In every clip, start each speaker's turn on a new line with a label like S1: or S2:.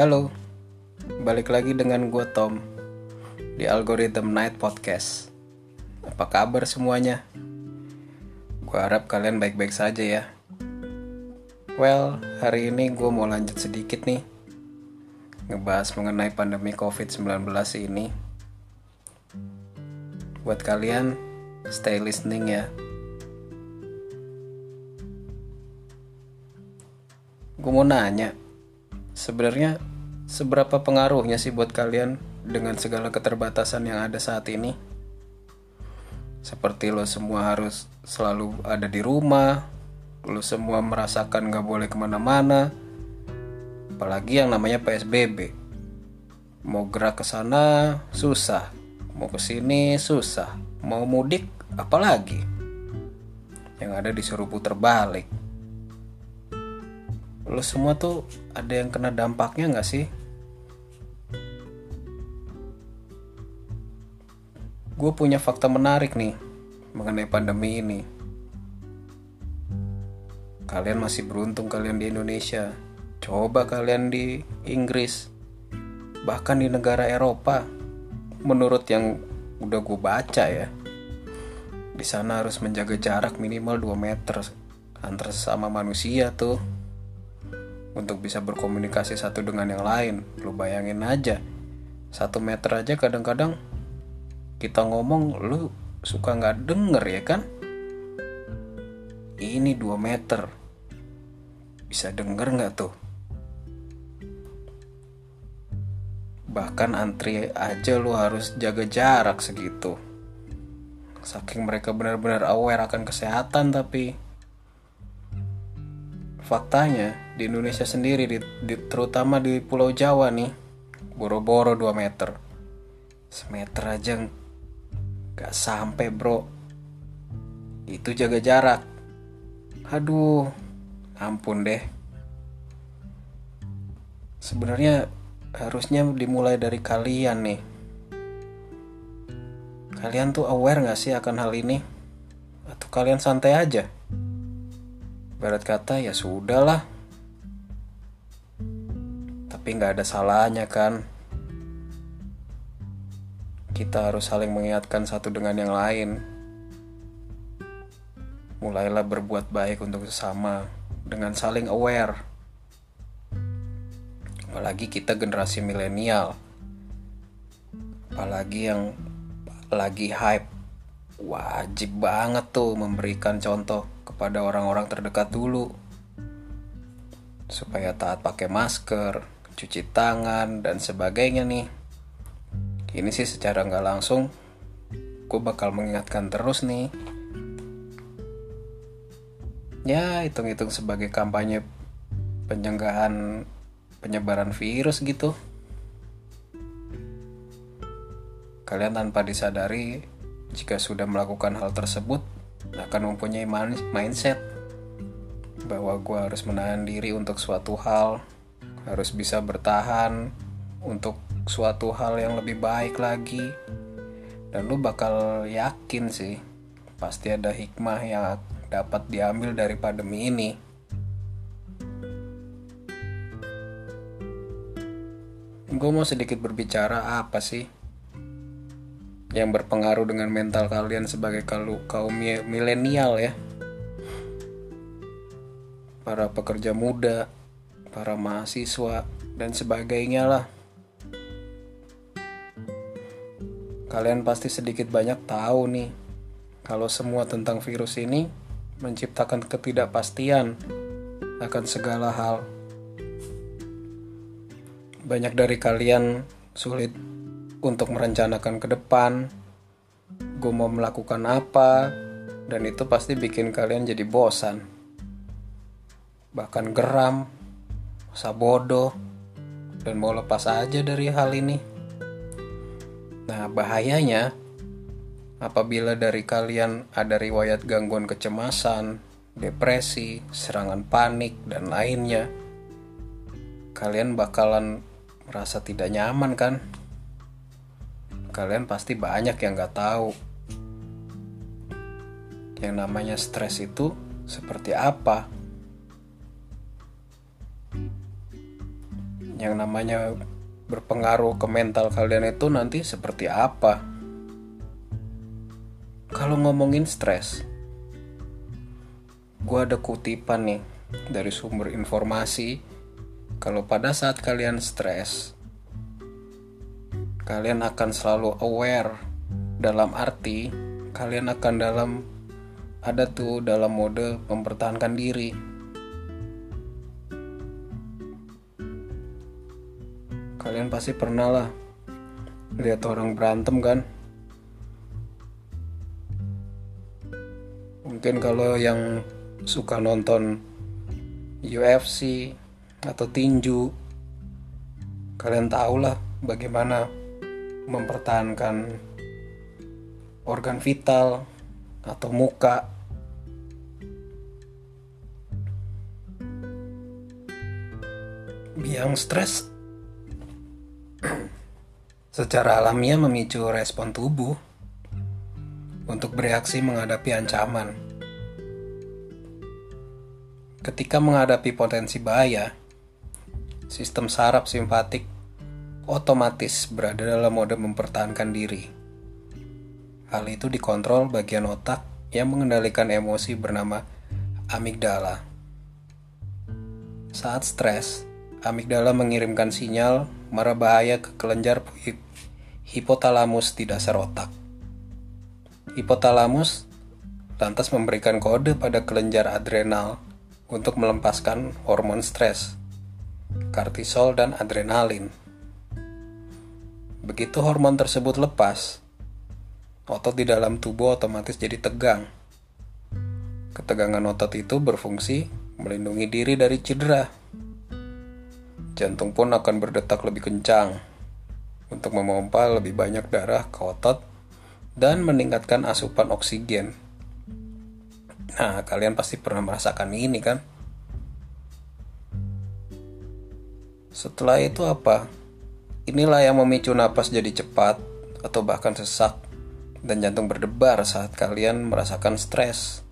S1: Halo, balik lagi dengan gue Tom di Algorithm Night Podcast. Apa kabar semuanya? Gue harap kalian baik-baik saja ya. Well, hari ini gue mau lanjut sedikit nih ngebahas mengenai pandemi COVID-19 ini. Buat kalian, stay listening ya. Gue mau nanya, sebenarnya seberapa pengaruhnya sih buat kalian dengan segala keterbatasan yang ada saat ini? Seperti lo semua harus selalu ada di rumah, lo semua merasakan gak boleh ke mana-mana, apalagi yang namanya PSBB. Mau gerak ke sana susah, mau ke sini susah, mau mudik apalagi. Yang ada disuruh puter balik lo semua tuh ada yang kena dampaknya nggak sih? Gue punya fakta menarik nih mengenai pandemi ini. Kalian masih beruntung kalian di Indonesia. Coba kalian di Inggris, bahkan di negara Eropa. Menurut yang udah gue baca ya, di sana harus menjaga jarak minimal 2 meter antar sesama manusia tuh untuk bisa berkomunikasi satu dengan yang lain. Lu bayangin aja, satu meter aja kadang-kadang kita ngomong lu suka nggak denger ya kan? Ini dua meter, bisa denger nggak tuh? Bahkan antri aja lu harus jaga jarak segitu. Saking mereka benar-benar aware akan kesehatan tapi faktanya di Indonesia sendiri di, di, terutama di Pulau Jawa nih boro-boro 2 meter. Semeter aja gak sampai bro. Itu jaga jarak. Aduh ampun deh. Sebenarnya harusnya dimulai dari kalian nih. Kalian tuh aware gak sih akan hal ini? Atau kalian santai aja Barat kata ya sudahlah. Tapi nggak ada salahnya kan. Kita harus saling mengingatkan satu dengan yang lain. Mulailah berbuat baik untuk sesama dengan saling aware. Apalagi kita generasi milenial. Apalagi yang lagi hype. Wajib banget tuh memberikan contoh kepada orang-orang terdekat dulu supaya taat pakai masker, cuci tangan dan sebagainya nih. Ini sih secara nggak langsung gue bakal mengingatkan terus nih. Ya hitung-hitung sebagai kampanye pencegahan penyebaran virus gitu. Kalian tanpa disadari jika sudah melakukan hal tersebut akan mempunyai mindset bahwa gue harus menahan diri untuk suatu hal, harus bisa bertahan untuk suatu hal yang lebih baik lagi, dan lu bakal yakin sih pasti ada hikmah yang dapat diambil dari pandemi ini. Gue mau sedikit berbicara apa sih yang berpengaruh dengan mental kalian sebagai kaum milenial ya. Para pekerja muda para mahasiswa dan sebagainya lah. Kalian pasti sedikit banyak tahu nih kalau semua tentang virus ini menciptakan ketidakpastian akan segala hal. Banyak dari kalian sulit untuk merencanakan ke depan, gue mau melakukan apa, dan itu pasti bikin kalian jadi bosan. Bahkan geram, masa bodoh, dan mau lepas aja dari hal ini. Nah, bahayanya apabila dari kalian ada riwayat gangguan kecemasan, depresi, serangan panik, dan lainnya, kalian bakalan merasa tidak nyaman kan? Kalian pasti banyak yang gak tahu yang namanya stres itu seperti apa. yang namanya berpengaruh ke mental kalian itu nanti seperti apa. Kalau ngomongin stres, gue ada kutipan nih dari sumber informasi. Kalau pada saat kalian stres, kalian akan selalu aware dalam arti kalian akan dalam ada tuh dalam mode mempertahankan diri. Kalian pasti pernah lah lihat orang berantem kan? Mungkin kalau yang suka nonton UFC atau tinju kalian tahu lah bagaimana mempertahankan organ vital atau muka yang stres secara alamiah memicu respon tubuh untuk bereaksi menghadapi ancaman. Ketika menghadapi potensi bahaya, sistem saraf simpatik otomatis berada dalam mode mempertahankan diri. Hal itu dikontrol bagian otak yang mengendalikan emosi bernama amigdala. Saat stres, amigdala mengirimkan sinyal marah bahaya ke kelenjar hipotalamus di dasar otak. Hipotalamus lantas memberikan kode pada kelenjar adrenal untuk melepaskan hormon stres, kortisol dan adrenalin. Begitu hormon tersebut lepas, otot di dalam tubuh otomatis jadi tegang. Ketegangan otot itu berfungsi melindungi diri dari cedera. Jantung pun akan berdetak lebih kencang untuk memompa lebih banyak darah ke otot dan meningkatkan asupan oksigen. Nah, kalian pasti pernah merasakan ini kan? Setelah itu apa? Inilah yang memicu napas jadi cepat atau bahkan sesak dan jantung berdebar saat kalian merasakan stres.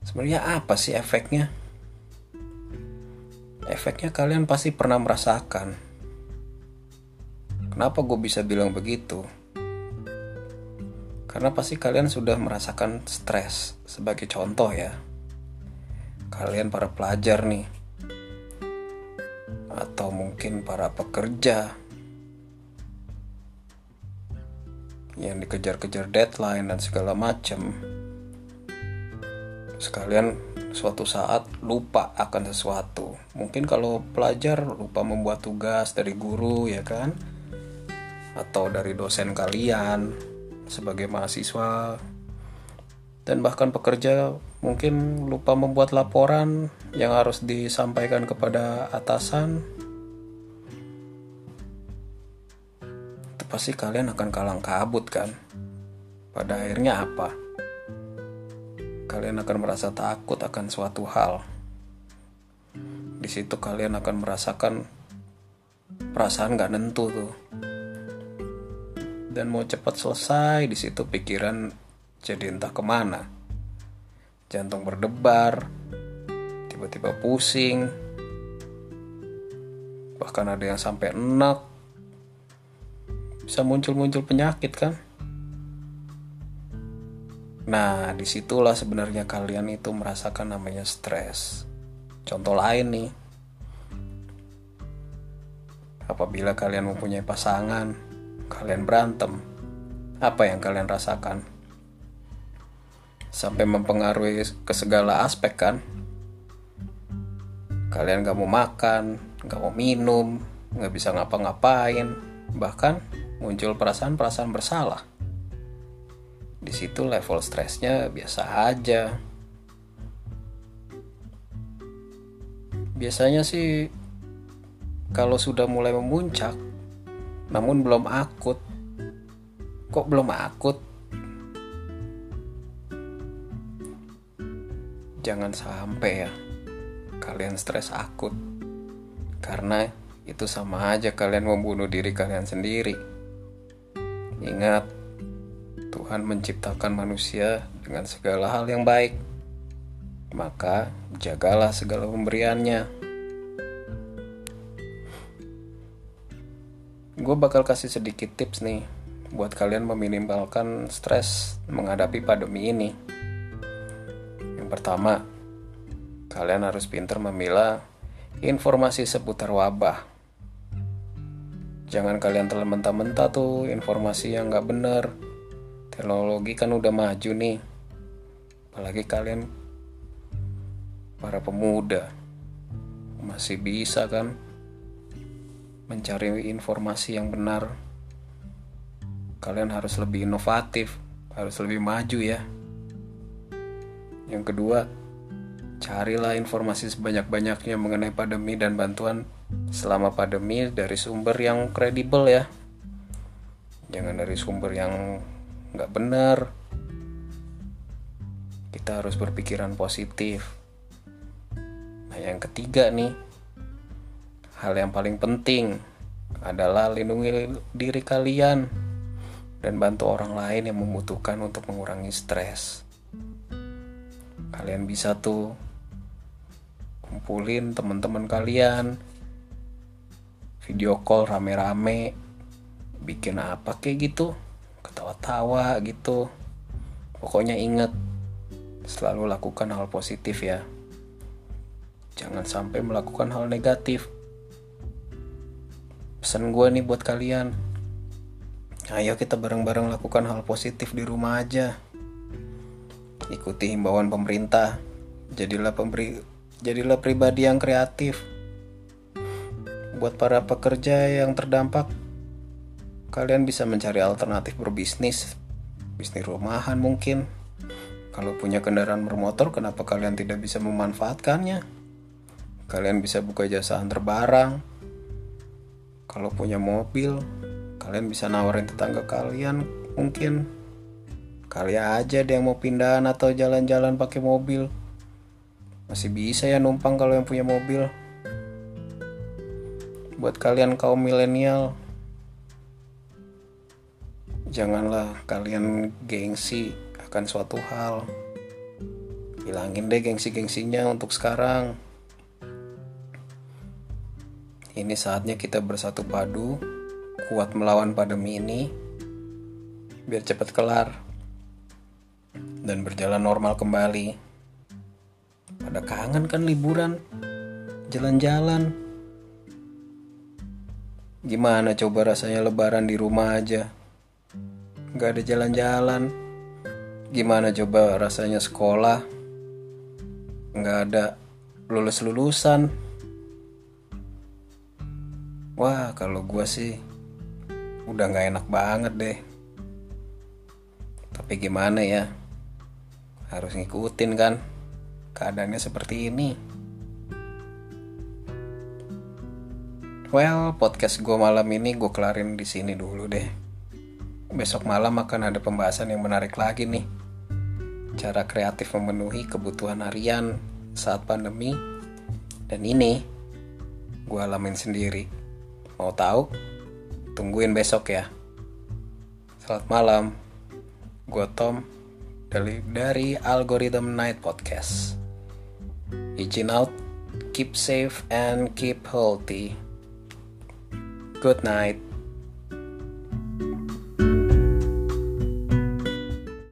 S1: Sebenarnya apa sih efeknya? Efeknya kalian pasti pernah merasakan Kenapa gue bisa bilang begitu? Karena pasti kalian sudah merasakan stres sebagai contoh ya. Kalian para pelajar nih. Atau mungkin para pekerja yang dikejar-kejar deadline dan segala macam. Sekalian suatu saat lupa akan sesuatu. Mungkin kalau pelajar lupa membuat tugas dari guru ya kan atau dari dosen kalian sebagai mahasiswa dan bahkan pekerja mungkin lupa membuat laporan yang harus disampaikan kepada atasan pasti kalian akan kalang kabut kan? Pada akhirnya apa? Kalian akan merasa takut akan suatu hal. Di situ kalian akan merasakan perasaan gak nentu tuh. Dan mau cepat selesai di situ pikiran jadi entah ke mana. Jantung berdebar tiba-tiba pusing. Bahkan ada yang sampai enak bisa muncul-muncul penyakit kan nah di situlah sebenarnya kalian itu merasakan namanya stres contoh lain nih apabila kalian mempunyai pasangan kalian berantem, apa yang kalian rasakan? Sampai mempengaruhi ke segala aspek kan? Kalian gak mau makan, gak mau minum, gak bisa ngapa-ngapain, bahkan muncul perasaan-perasaan bersalah. Di situ level stresnya biasa aja. Biasanya sih kalau sudah mulai memuncak, namun belum akut. Kok belum akut? Jangan sampai ya kalian stres akut. Karena itu sama aja kalian membunuh diri kalian sendiri. Ingat, Tuhan menciptakan manusia dengan segala hal yang baik. Maka jagalah segala pemberiannya. gue bakal kasih sedikit tips nih buat kalian meminimalkan stres menghadapi pandemi ini. Yang pertama, kalian harus pintar memilah informasi seputar wabah. Jangan kalian telan mentah-mentah tuh informasi yang nggak bener. Teknologi kan udah maju nih. Apalagi kalian para pemuda masih bisa kan mencari informasi yang benar kalian harus lebih inovatif harus lebih maju ya yang kedua carilah informasi sebanyak-banyaknya mengenai pandemi dan bantuan selama pandemi dari sumber yang kredibel ya. Jangan dari sumber yang nggak benar. Kita harus berpikiran positif. Nah yang ketiga nih Hal yang paling penting adalah lindungi diri kalian dan bantu orang lain yang membutuhkan untuk mengurangi stres. Kalian bisa tuh kumpulin teman-teman kalian, video call rame-rame, bikin apa kayak gitu, ketawa-tawa gitu. Pokoknya inget, selalu lakukan hal positif ya. Jangan sampai melakukan hal negatif pesan gue nih buat kalian ayo kita bareng-bareng lakukan hal positif di rumah aja ikuti himbauan pemerintah jadilah pemberi jadilah pribadi yang kreatif buat para pekerja yang terdampak kalian bisa mencari alternatif berbisnis bisnis rumahan mungkin. Kalau punya kendaraan bermotor kenapa kalian tidak bisa memanfaatkannya? Kalian bisa buka jasa antar barang. Kalau punya mobil kalian bisa nawarin tetangga kalian mungkin. Kali aja dia yang mau pindahan atau jalan-jalan pakai mobil. Masih bisa ya numpang kalau yang punya mobil buat kalian kaum milenial janganlah kalian gengsi akan suatu hal hilangin deh gengsi-gengsinya untuk sekarang ini saatnya kita bersatu padu, kuat melawan pandemi ini, biar cepat kelar dan berjalan normal kembali. Pada kangen kan liburan, jalan-jalan. Gimana coba rasanya lebaran di rumah aja? Gak ada jalan-jalan. Gimana coba rasanya sekolah? Gak ada lulus-lulusan. Wah, kalau gue sih udah gak enak banget deh. Tapi gimana ya? Harus ngikutin kan? Keadaannya seperti ini. Well, podcast gue malam ini gue kelarin di sini dulu deh. Besok malam akan ada pembahasan yang menarik lagi nih. Cara kreatif memenuhi kebutuhan harian saat pandemi. Dan ini gue alamin sendiri. Mau tahu? Tungguin besok ya. Selamat malam. Gue Tom dari, dari Algorithm Night Podcast. Izin out, keep safe and keep healthy. Good night.